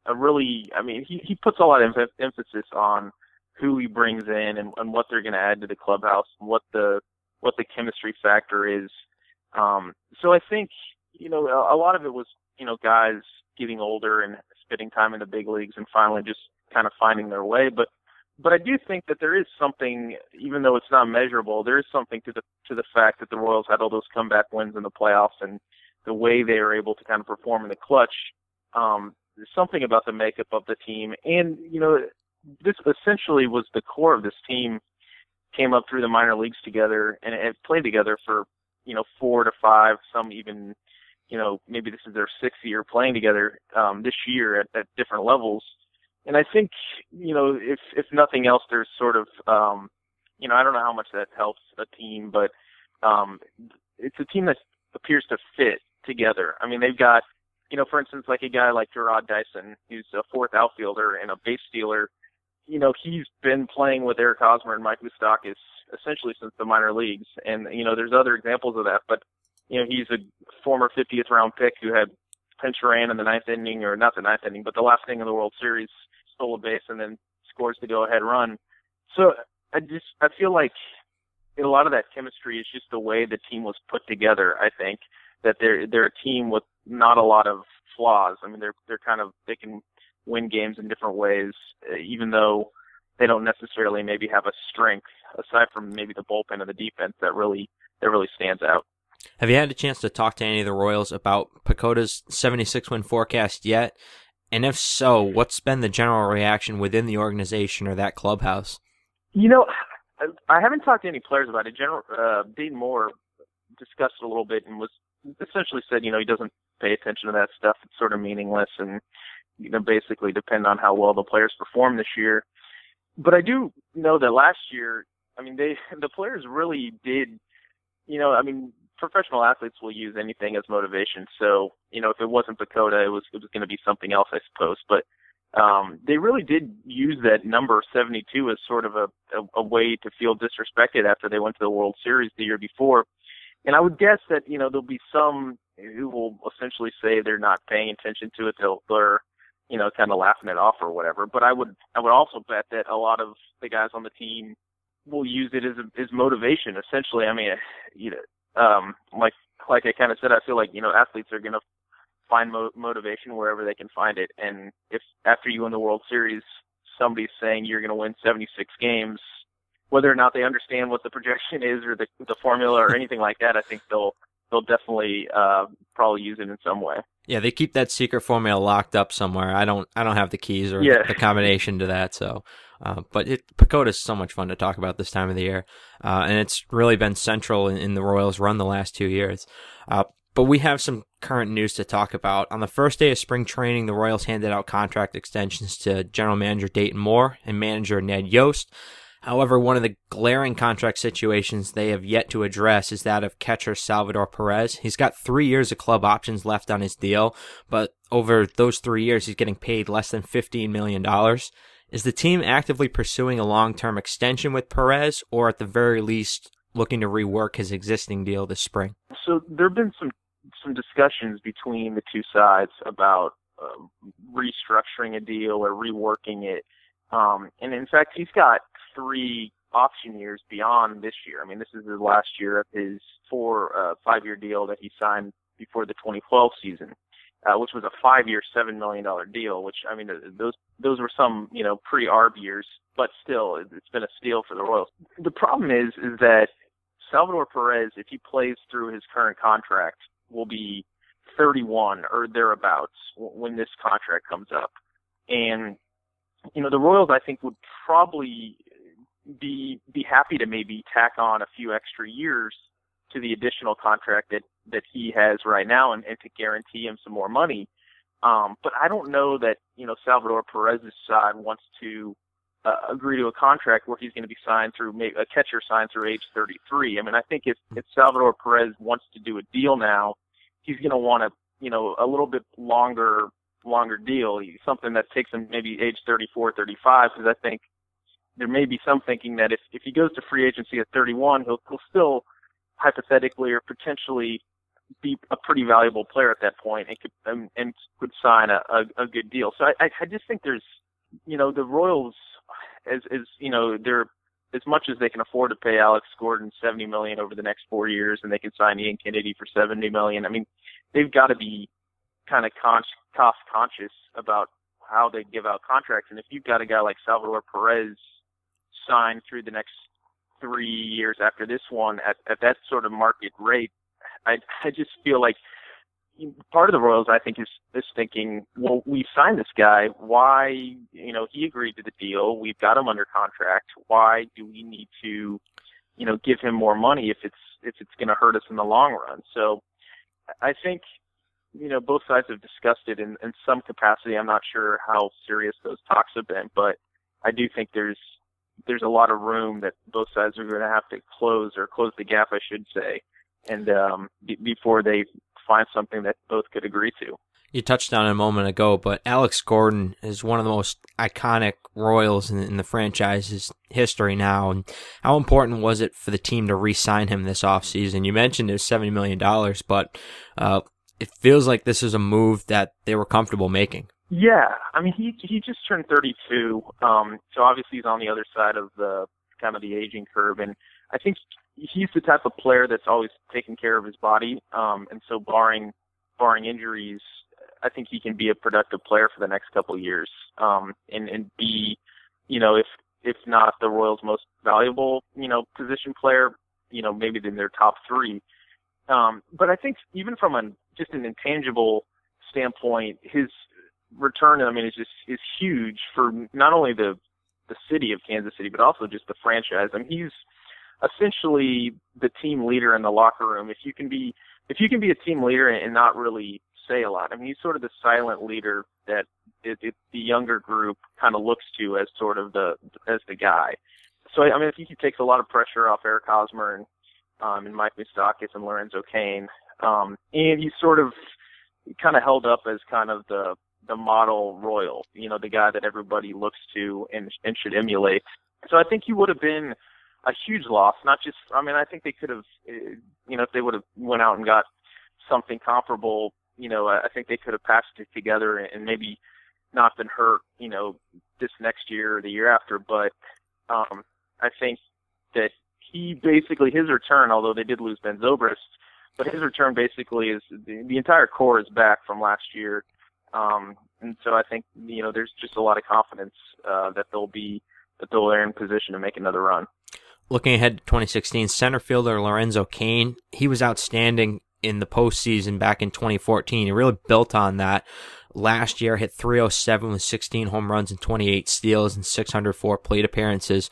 Speaker 6: a really. I mean, he he puts a lot of emphasis on who he brings in and, and what they're going to add to the clubhouse and what the what the chemistry factor is. Um, so I think you know a, a lot of it was you know guys getting older and spending time in the big leagues and finally just kind of finding their way. But but I do think that there is something, even though it's not measurable, there is something to the to the fact that the Royals had all those comeback wins in the playoffs and the way they were able to kind of perform in the clutch. Um, there's something about the makeup of the team, and you know, this essentially was the core of this team. Came up through the minor leagues together and, and played together for you know four to five, some even you know maybe this is their sixth year playing together um, this year at, at different levels and I think you know if if nothing else, there's sort of um, you know I don't know how much that helps a team, but um, it's a team that appears to fit together. I mean, they've got you know, for instance, like a guy like Jarrod Dyson, who's a fourth outfielder and a base stealer. You know, he's been playing with Eric Hosmer and Mike Moustakas essentially since the minor leagues, and you know, there's other examples of that. But you know, he's a former 50th round pick who had pinch ran in the ninth inning, or not the ninth inning, but the last inning of the World Series stole a base and then scores the go ahead run. So I just I feel like a lot of that chemistry is just the way the team was put together. I think that they're they're a team with not a lot of flaws. I mean they're they're kind of they can win games in different ways, uh, even though they don't necessarily maybe have a strength aside from maybe the bullpen and the defense that really that really stands out.
Speaker 5: Have you had a chance to talk to any of the Royals about PECOTA's 76 win forecast yet? And if so, what's been the general reaction within the organization or that clubhouse?
Speaker 6: You know, I haven't talked to any players about it. General uh, Dayton Moore discussed it a little bit and was essentially said, you know, he doesn't pay attention to that stuff. It's sort of meaningless and you know basically depend on how well the players perform this year. But I do know that last year, I mean, they the players really did. You know, I mean, professional athletes will use anything as motivation. So, you know, if it wasn't PECOTA, it was it was going to be something else, I suppose. But um, they really did use that number 72 as sort of a, a, a way to feel disrespected after they went to the World Series the year before. And I would guess that you know there'll be some who will essentially say they're not paying attention to it. They'll they're you know kind of laughing it off or whatever. But I would I would also bet that a lot of the guys on the team will use it as as motivation. Essentially, I mean, you know, um, like like I kind of said, I feel like you know athletes are to find mo- motivation wherever they can find it. And if after you win the World Series, somebody's saying you're to win 76 games, whether or not they understand what the projection is or the the formula or anything like that, I think they'll they'll definitely uh, probably use it in some way.
Speaker 5: Yeah, they keep that secret formula locked up somewhere. I don't I don't have the keys or yeah. the combination to that, so uh, but it, is so much fun to talk about this time of the year, uh, and it's really been central in, in, the Royals' run the last two years. Uh, but we have some current news to talk about. On the first day of spring training, the Royals handed out contract extensions to general manager Dayton Moore and manager Ned Yost. However, one of the glaring contract situations they have yet to address is that of catcher Salvador Perez. He's got three years of club options left on his deal, but over those three years, he's getting paid less than $15 million. Is the team actively pursuing a long term extension with Perez, or at the very least, looking to rework his existing deal this spring?
Speaker 6: So there have been some some discussions between the two sides about uh, restructuring a deal or reworking it. Um, and in fact, he's got three option years beyond this year. I mean, this is the last year of his four uh, five year deal that he signed before the 2012 season. Uh, which was a five-year, seven million dollar deal. Which I mean, those those were some you know pre-arb years, but still, it's been a steal for the Royals. The problem is, is that Salvador Perez, if he plays through his current contract, will be 31 or thereabouts when this contract comes up. And you know, the Royals I think would probably be be happy to maybe tack on a few extra years to the additional contract that that he has right now and, and to guarantee him some more money. Um, but I don't know that you know Salvador Perez's side wants to uh, agree to a contract where he's going to be signed through a catcher signed through age 33. I mean, I think if if Salvador Perez wants to do a deal now, he's going to want a you know a little bit longer longer deal, something that takes him maybe age 34, 35, because I think there may be some thinking that if if he goes to free agency at 31, he'll he'll still hypothetically or potentially be a pretty valuable player at that point and could and, and could sign a, a, a good deal. So I, I just think there's you know the Royals as as you know they're as much as they can afford to pay Alex Gordon seventy million over the next four years, and they can sign Ian Kennedy for seventy million. I mean, they've got to be kind of con- cost conscious about how they give out contracts. And if you've got a guy like Salvador Perez signed through the next three years after this one at, at that sort of market rate, I I just feel like part of the Royals I think is is thinking, well, we signed this guy. Why, you know, he agreed to the deal. We've got him under contract. Why do we need to, you know, give him more money if it's if it's going to hurt us in the long run? So, I think, you know, both sides have discussed it in in some capacity. I'm not sure how serious those talks have been, but I do think there's there's a lot of room that both sides are going to have to close or close the gap, I should say, and um, b- before they find something that both could agree to.
Speaker 5: You touched on it a moment ago, but Alex Gordon is one of the most iconic Royals in, in the franchise's history now. And how important was it for the team to re-sign him this offseason? You mentioned it was $70 million, but uh, it feels like this is a move that they were comfortable making.
Speaker 6: Yeah, I mean he he just turned 32, um, so obviously he's on the other side of the kind of the aging curve, and I think he's the type of player that's always taking care of his body. Um, and so barring barring injuries, I think he can be a productive player for the next couple of years. Um, and and be, you know, if if not the Royals' most valuable, you know, position player, you know, maybe in their top three. Um, but I think even from an just an intangible standpoint, his return, I mean, is just is huge for not only the the city of Kansas City, but also just the franchise. I mean, he's essentially the team leader in the locker room. If you can be if you can be a team leader and not really say a lot, I mean, he's sort of the silent leader that it, it, the younger group kind of looks to as sort of the as the guy. So I mean, I think he takes a lot of pressure off Eric Hosmer and um, and Mike Moustakas and Lorenzo Cain, um, and he's sort of kind of held up as kind of the the model royal, you know, the guy that everybody looks to and and should emulate. So I think he would have been a huge loss. Not just, I mean, I think they could have, eh, you know, if they would have went out and got something comparable, you know, I think they could have patched it together and maybe not been hurt, you know, this next year or the year after. But um, I think that he basically his return, although they did lose Ben Zobrist, but his return basically is the, the entire core is back from last year. Um, and so I think you know there's just a lot of confidence uh, that they'll be that they'll be in position to make another run
Speaker 5: looking ahead to 2016, center fielder Lorenzo Cain, he was outstanding in the postseason back in 2014. He really built on that. Last year, hit 307 with 16 home runs and 28 steals and 604 plate appearances,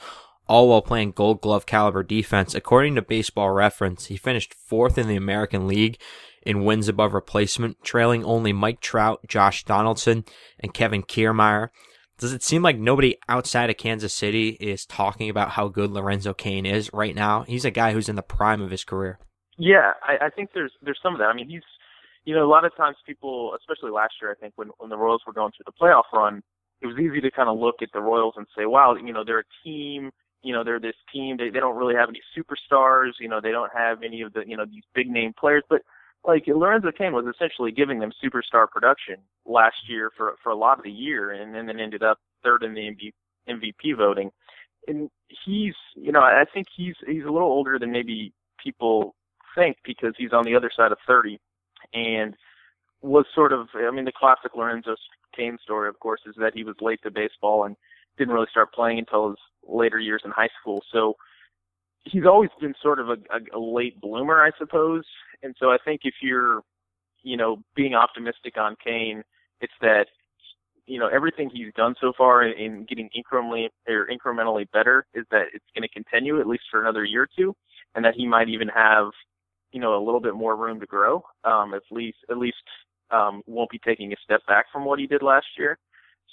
Speaker 5: all while playing gold glove caliber defense. According to baseball reference, he finished fourth in the American League in wins above replacement, trailing only Mike Trout, Josh Donaldson, and Kevin Kiermaier. does it seem like nobody outside of Kansas City is talking about how good Lorenzo Cain is right now? He's a guy who's in the prime of his career.
Speaker 6: Yeah, I, I think there's there's some of that. I mean, he's you know a lot of times people, especially last year, I think when when the Royals were going through the playoff run, it was easy to kind of look at the Royals and say, wow, you know, they're a team. You know, they're this team. They they don't really have any superstars. You know, they don't have any of the you know these big name players, but like Lorenzo Cain was essentially giving them superstar production last year for for a lot of the year, and, then ended up third in the MVP voting. And he's, you know, I think he's he's a little older than maybe people think because he's on the other side of 30, and was sort of, I mean, the classic Lorenzo Cain story, of course, is that he was late to baseball and didn't really start playing until his later years in high school. So he's always been sort of a, a, a late bloomer, I suppose. And so I think if you're, you know, being optimistic on Cain, it's that, you know, everything he's done so far in, in getting incrementally or incrementally better is that it's going to continue at least for another year or two, and that he might even have, you know, a little bit more room to grow. Um, at least, at least, um, won't be taking a step back from what he did last year.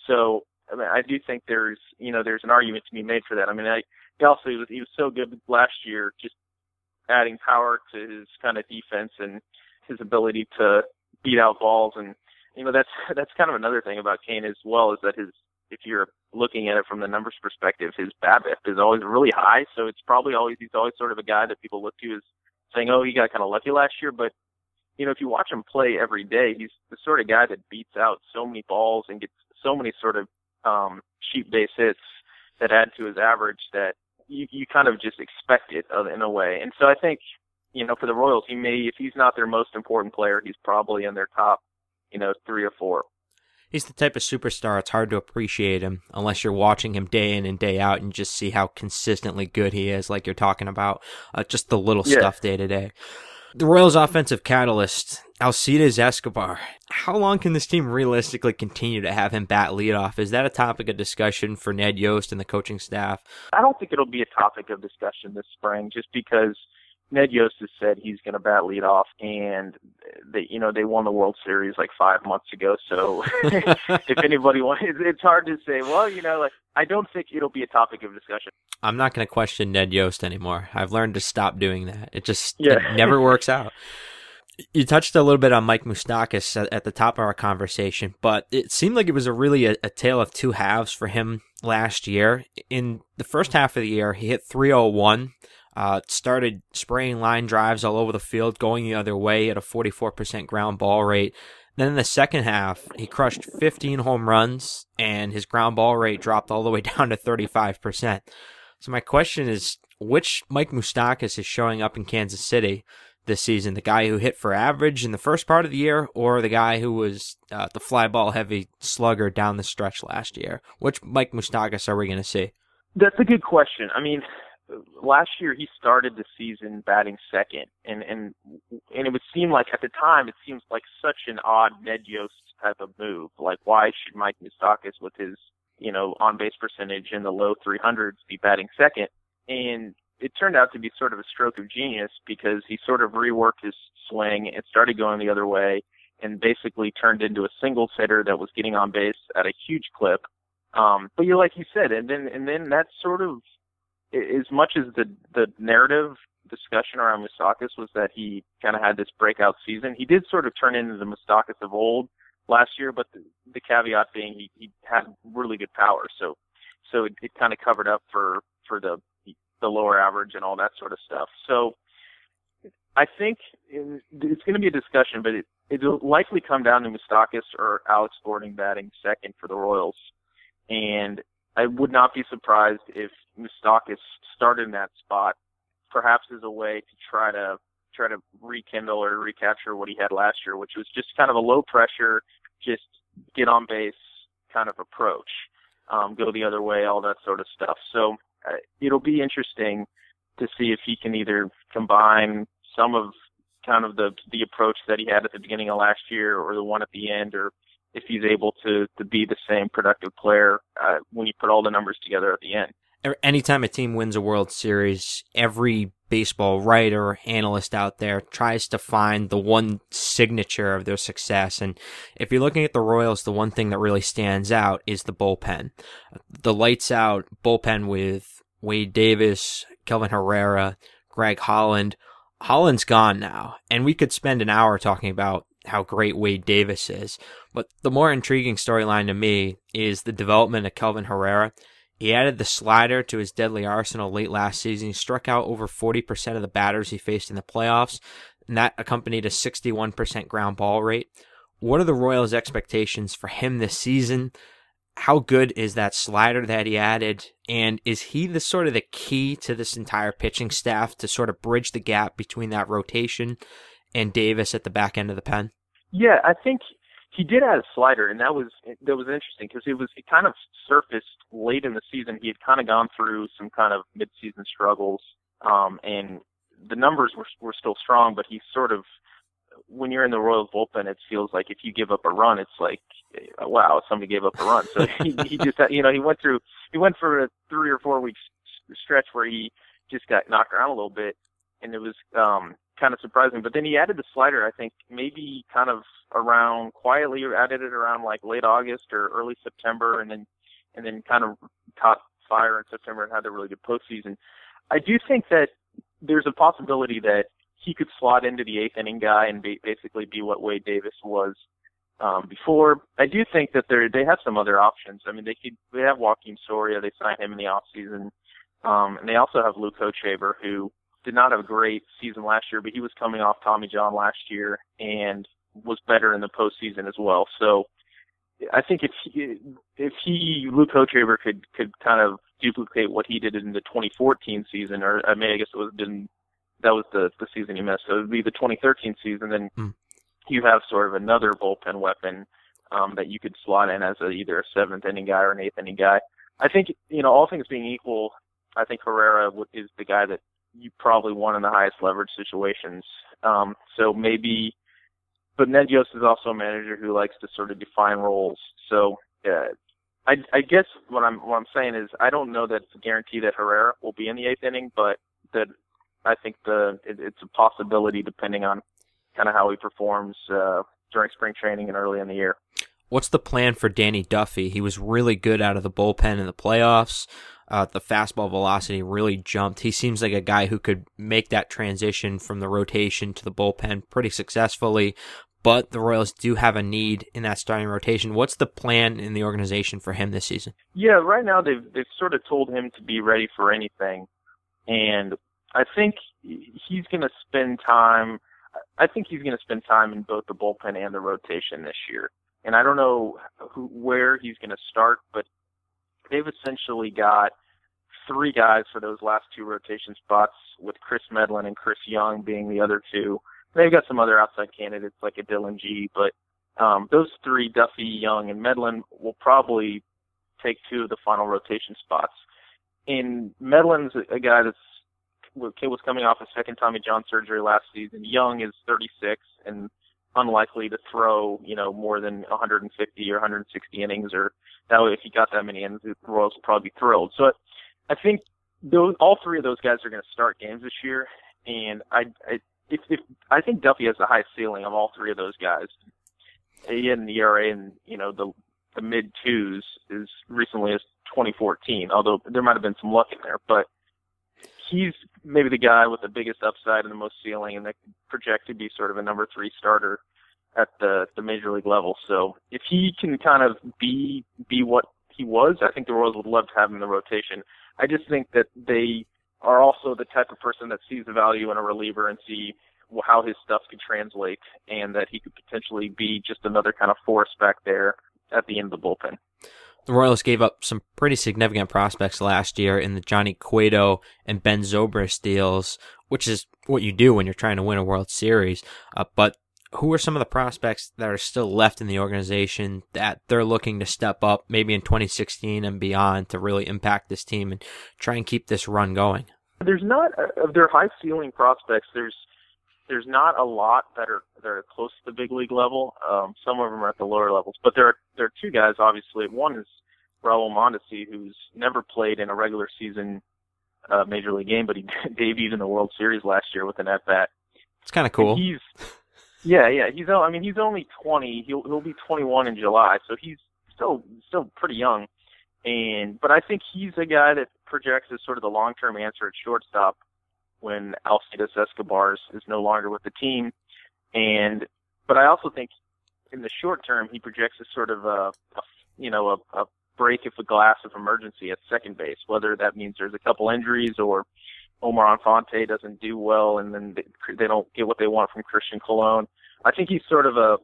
Speaker 6: So I, mean, I do think there's, you know, there's an argument to be made for that. I mean, I, he was, he was so good last year, just adding power to his kind of defense and his ability to beat out balls. And you know that's that's kind of another thing about Cain as well is that his if you're looking at it from the numbers perspective, his BABIP is always really high. So it's probably always he's always sort of a guy that people look to as saying, oh, he got kind of lucky last year. But you know, if you watch him play every day, he's the sort of guy that beats out so many balls and gets so many sort of um, cheap base hits that add to his average that you you kind of just expect it in a way. And so I think you know for the Royals, he may if he's not their most important player, he's probably in their top you know three or four.
Speaker 5: He's the type of superstar it's hard to appreciate him unless you're watching him day in and day out and just see how consistently good he is, like you're talking about, uh, just the little yeah. stuff day to day. The Royals' offensive catalyst, Alcides Escobar. How long can this team realistically continue to have him bat leadoff? Is that a topic of discussion for Ned Yost and the coaching staff?
Speaker 6: I don't think it'll be a topic of discussion this spring, just because Ned Yost has said he's going to bat leadoff, and they, you know, they won the World Series like five months ago. So if anybody wants, it's hard to say. Well, you know, like I don't think it'll be a topic of discussion.
Speaker 5: I'm not going to question Ned Yost anymore. I've learned to stop doing that. It just yeah. it never works out. You touched a little bit on Mike Moustakas at, at, the top of our conversation, but it seemed like it was a really a, a tale of two halves for him last year. In the first half of the year, he hit 301 uh, started spraying line drives all over the field, going the other way at a 44% ground ball rate. Then in the second half, he crushed 15 home runs and his ground ball rate dropped all the way down to 35%. So my question is, which Mike Moustakas is showing up in Kansas City this season? The guy who hit for average in the first part of the year or the guy who was uh, the fly ball heavy slugger down the stretch last year? Which Mike Moustakas are we going to see?
Speaker 6: That's a good question. I mean, last year he started the season batting second, and and and it would seem like at the time it seems like such an odd Ned Yost type of move. Like why should Mike Moustakas with his you know on base percentage in the low 300s be batting second? And it turned out to be sort of a stroke of genius because he sort of reworked his swing and started going the other way and basically turned into a single hitter that was getting on base at a huge clip. Um, but you like you said, and then and then that sort of as much as the the narrative discussion around Moustakas was that he kind of had this breakout season, he did sort of turn into the Moustakas of old last year. But the, the caveat being he, he had really good power, so so it, it kind of covered up for for the the lower average and all that sort of stuff. So I think it's going to be a discussion, but it it'll likely come down to Moustakas or Alex Gordon batting second for the Royals. And I would not be surprised if Moustakas started in that spot, perhaps as a way to try to try to rekindle or recapture what he had last year, which was just kind of a low pressure, just get on base kind of approach, um, go the other way, all that sort of stuff. So uh, it'll be interesting to see if he can either combine some of kind of the the approach that he had at the beginning of last year or the one at the end or if he's able to to be the same productive player uh, when you put all the numbers together at the end.
Speaker 5: Anytime a team wins a World Series, every baseball writer, analyst out there tries to find the one signature of their success. And if you're looking at the Royals, the one thing that really stands out is the bullpen. The lights out bullpen with Wade Davis, Kelvin Herrera, Greg Holland. Holland's gone now, and we could spend an hour talking about how great Wade Davis is. But the more intriguing storyline to me is the development of Kelvin Herrera. He added the slider to his deadly arsenal late last season. He struck out over 40% of the batters he faced in the playoffs, and that accompanied a 61% ground ball rate. What are the Royals' expectations for him this season? How good is that slider that he added? And is he the sort of the key to this entire pitching staff to sort of bridge the gap between that rotation and Davis at the back end of the pen?
Speaker 6: Yeah, I think he did add a slider, and that was that was interesting because it was it kind of surfaced late in the season. He had kind of gone through some kind of mid-season struggles, um, and the numbers were were still strong, but he sort of when you're in the Royals bullpen, it feels like if you give up a run, it's like wow, somebody gave up a run. So he, he just you know he went through he went for a three or four weeks stretch where he just got knocked around a little bit, and it was um kind of surprising. But then he added the slider, I think maybe kind of around quietly added it around like late August or early September, and then and then kind of caught fire in September and had a really good postseason. I do think that there's a possibility that he could slot into the eighth inning guy and be, basically be what Wade Davis was um, before. I do think that they they have some other options. I mean, they could they have Joakim Soria. They signed him in the off season, um, and they also have Luke Hochevar, who did not have a great season last year, but he was coming off Tommy John last year and was better in the postseason as well. So I think if he, if he Luke Hochevar could could kind of duplicate what he did in the 2014 season, or I mean I guess it was didn't that was the the season he missed. So it would be the 2013 season. Then mm. you have sort of another bullpen weapon um, that you could slot in as a, either a seventh inning guy or an eighth inning guy. I think you know all things being equal, I think Herrera is the guy that you probably want in the highest leverage situations. Um, so maybe, but Ned Yost is also a manager who likes to sort of define roles. So uh, I, I guess what I'm what I'm saying is I don't know that it's a guarantee that Herrera will be in the eighth inning, but that I think the it, it's a possibility depending on kind of how he performs uh, during spring training and early in the year.
Speaker 5: What's the plan for Danny Duffy? He was really good out of the bullpen in the playoffs. Uh, the fastball velocity really jumped. He seems like a guy who could make that transition from the rotation to the bullpen pretty successfully. But the Royals do have a need in that starting rotation. What's the plan in the organization for him this season?
Speaker 6: Yeah, right now they've they've sort of told him to be ready for anything, and I think he's going to spend time. I think he's going to spend time in both the bullpen and the rotation this year. And I don't know who, where he's going to start, but they've essentially got three guys for those last two rotation spots, with Kris Medlen and Chris Young being the other two. They've got some other outside candidates like a Dillon Gee, but um, those three, Duffy, Young, and Medlen, will probably take two of the final rotation spots. And Medlen's a guy that's was coming off a second Tommy John surgery last season. Young is 36 and unlikely to throw, you know, more than 150 or 160 innings, or that way, if he got that many innings, the Royals would probably be thrilled. So I think those all three of those guys are going to start games this year, and I, I if, if I think Duffy has the highest ceiling of all three of those guys. He had an ERA in you know the the mid twos as recently as 2014, although there might have been some luck in there, but he's maybe the guy with the biggest upside and the most ceiling, and that could project to be sort of a number three starter at the the major league level. So if he can kind of be be what he was, I think the Royals would love to have him in the rotation. I just think that they are also the type of person that sees the value in a reliever and see how his stuff could translate, and that he could potentially be just another kind of force back there at the end of the bullpen.
Speaker 5: The Royals gave up some pretty significant prospects last year in the Johnny Cueto and Ben Zobrist deals, which is what you do when you're trying to win a World Series. Uh, but who are some of the prospects that are still left in the organization that they're looking to step up maybe in 2016 and beyond to really impact this team and try and keep this run going?
Speaker 6: There's not uh, of their high ceiling prospects. There's there's not a lot that are that are close to the big league level. Um, some of them are at the lower levels, but there are there are two guys. Obviously, one is Raul Mondesi, who's never played in a regular season uh, major league game, but he debuted in the World Series last year with an at bat.
Speaker 5: It's kind of cool.
Speaker 6: And he's yeah, yeah. He's I mean he's only 20. He'll he'll be 21 in July, so he's still still pretty young. And but I think he's a guy that projects as sort of the long-term answer at shortstop when Alcides Escobar is no longer with the team. And but I also think in the short term he projects as sort of a, a you know a, a break of a glass of emergency at second base, whether that means there's a couple injuries or Omar Infante doesn't do well and then they, they don't get what they want from Christian Colon. I think he's sort of a,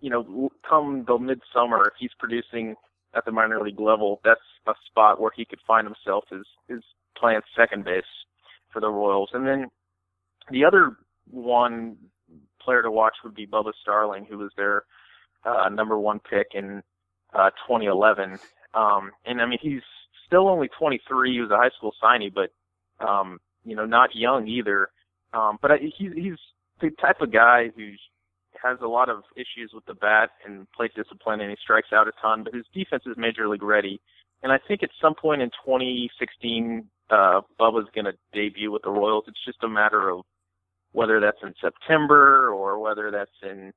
Speaker 6: you know, come the midsummer, if he's producing at the minor league level, that's a spot where he could find himself is is playing second base for the Royals. And then the other one player to watch would be Bubba Starling, who was their uh, number one pick in uh, 2011. Um, and I mean, he's still only 23. He was a high school signee, but um, you know, not young either. Um, but I, he's he's the type of guy who has a lot of issues with the bat and plate discipline, and he strikes out a ton. But his defense is major league ready, and I think at some point in 2016, uh, Bubba's going to debut with the Royals. It's just a matter of whether that's in September or whether that's in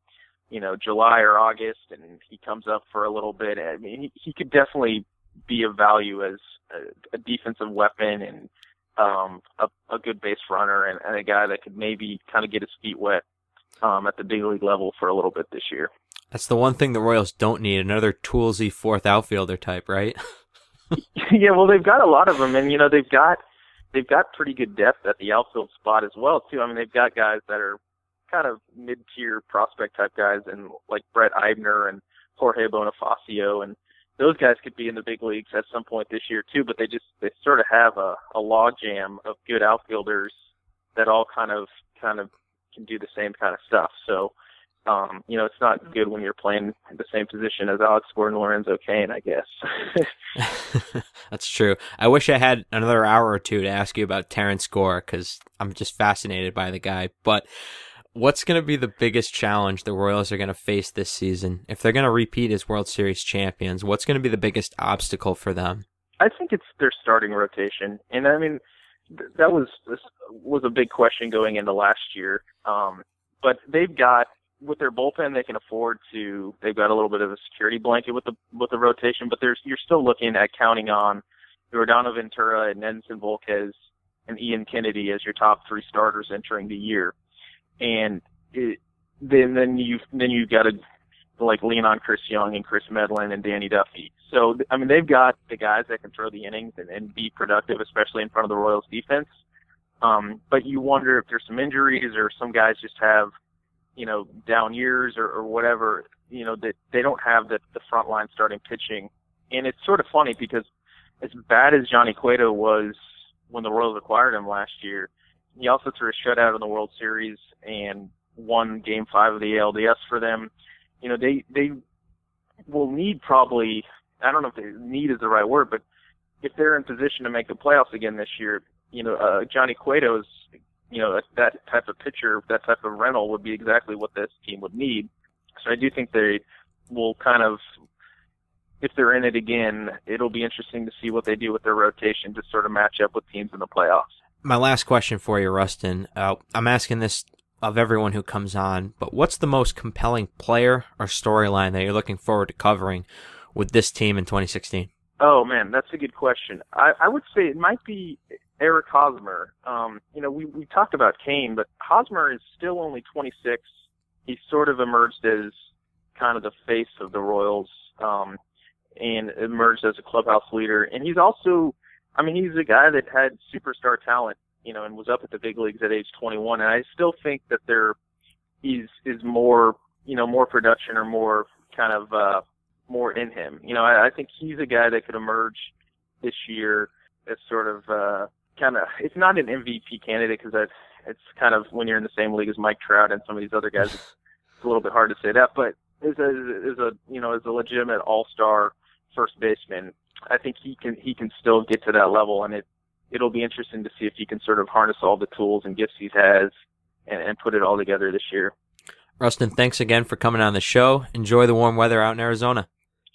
Speaker 6: you know July or August, and he comes up for a little bit. I mean, he, he could definitely be of value as a, a defensive weapon and um, a, a good base runner and, and a guy that could maybe kind of get his feet wet um, at the big league level for a little bit this year.
Speaker 5: That's the one thing the Royals don't need another toolsy fourth outfielder type, right?
Speaker 6: yeah, well, they've got a lot of them, and you know they've got they've got pretty good depth at the outfield spot as well too. I mean, they've got guys that are kind of mid-tier prospect type guys, and like Brett Eibner and Jorge Bonifacio, and those guys could be in the big leagues at some point this year too. But they just they sort of have a, a log jam of good outfielders that all kind of kind of can do the same kind of stuff. So, um, you know, it's not good when you're playing the same position as Alex Gordon Lorenzo Cain, I guess.
Speaker 5: That's true. I wish I had another hour or two to ask you about Terrence Gore because I'm just fascinated by the guy. But what's going to be the biggest challenge the Royals are going to face this season? If they're going to repeat as World Series champions, what's going to be the biggest obstacle for them?
Speaker 6: I think it's their starting rotation. And I mean, that was was a big question going into last year. Um, but they've got with their bullpen, they can afford to. They've got a little bit of a security blanket with the with the rotation, but there's you're still looking at counting on Yordano Ventura and Edinson Volquez and Ian Kennedy as your top three starters entering the year, and it, then then you then you've got to like lean on Chris Young and Kris Medlen and Danny Duffy. So I mean they've got the guys that can throw the innings and, and be productive, especially in front of the Royals defense. Um, but you wonder if there's some injuries or some guys just have, you know, down years or, or whatever, you know, that they don't have the, the front line starting pitching. And it's sort of funny because as bad as Johnny Cueto was when the Royals acquired him last year, he also threw a shutout in the World Series and won Game Five of the ALDS for them you know, they they will need probably I don't know if they need is the right word, but if they're in position to make the playoffs again this year, you know, uh, Johnny Cueto's, you know, that type of pitcher, that type of rental would be exactly what this team would need. So I do think they will kind of, if they're in it again, it'll be interesting to see what they do with their rotation to sort of match up with teams in the playoffs.
Speaker 5: My last question for you, Rustin. Uh, I'm asking this of everyone who comes on, but what's the most compelling player or storyline that you're looking forward to covering with this team in 2016?
Speaker 6: Oh man, that's a good question. I, I would say it might be Eric Hosmer. Um, you know, we we talked about Cain, but Hosmer is still only 26. He sort of emerged as kind of the face of the Royals, um, and emerged as a clubhouse leader. And he's also, I mean, he's a guy that had superstar talent you know, and was up at the big leagues at age 21. And I still think that there is is more, you know, more production or more kind of uh, more in him. You know, I, I think he's a guy that could emerge this year as sort of uh, kind of. It's not an MVP candidate because it's it's kind of when you're in the same league as Mike Trout and some of these other guys. It's, it's a little bit hard to say that, but as a as a you know as a legitimate All Star first baseman, I think he can he can still get to that level, and it it'll be interesting to see if he can sort of harness all the tools and gifts he has and, and put it all together this year.
Speaker 5: Rustin, thanks again for coming on the show. Enjoy the warm weather out in Arizona.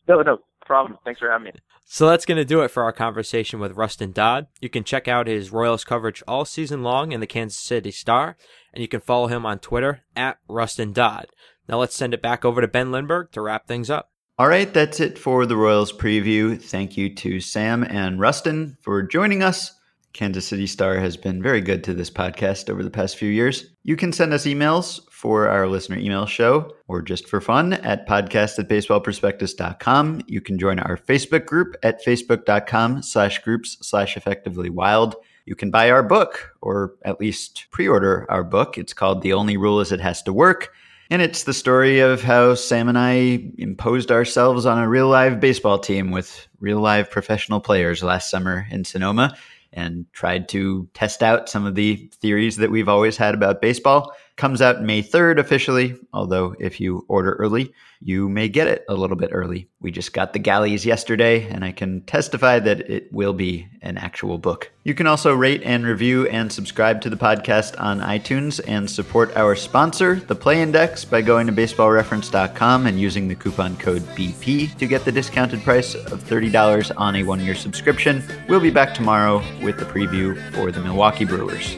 Speaker 6: No, no problem. Thanks for having me.
Speaker 5: So that's going to do it for our conversation with Rustin Dodd. You can check out his Royals coverage all season long in the Kansas City Star, and you can follow him on Twitter at Rustin Dodd. Now let's send it back over to Ben Lindbergh to wrap things up.
Speaker 4: All right, that's it for the Royals preview. Thank you to Sam and Rustin for joining us. Kansas City Star has been very good to this podcast over the past few years. You can send us emails for our listener email show or just for fun at podcast at baseballprospectus.com. You can join our Facebook group at facebook.com slash groups slash effectively wild. You can buy our book or at least pre-order our book. It's called The Only Rule Is It Has to Work. And it's the story of how Sam and I imposed ourselves on a real live baseball team with real live professional players last summer in Sonoma and tried to test out some of the theories that we've always had about baseball. Comes out May 3rd officially, although if you order early, you may get it a little bit early. We just got the galleys yesterday, and I can testify that it will be an actual book. You can also rate and review and subscribe to the podcast on iTunes and support our sponsor, The Play Index, by going to baseballreference.com and using the coupon code BP to get the discounted price of $30 on a one year subscription. We'll be back tomorrow with the preview for the Milwaukee Brewers.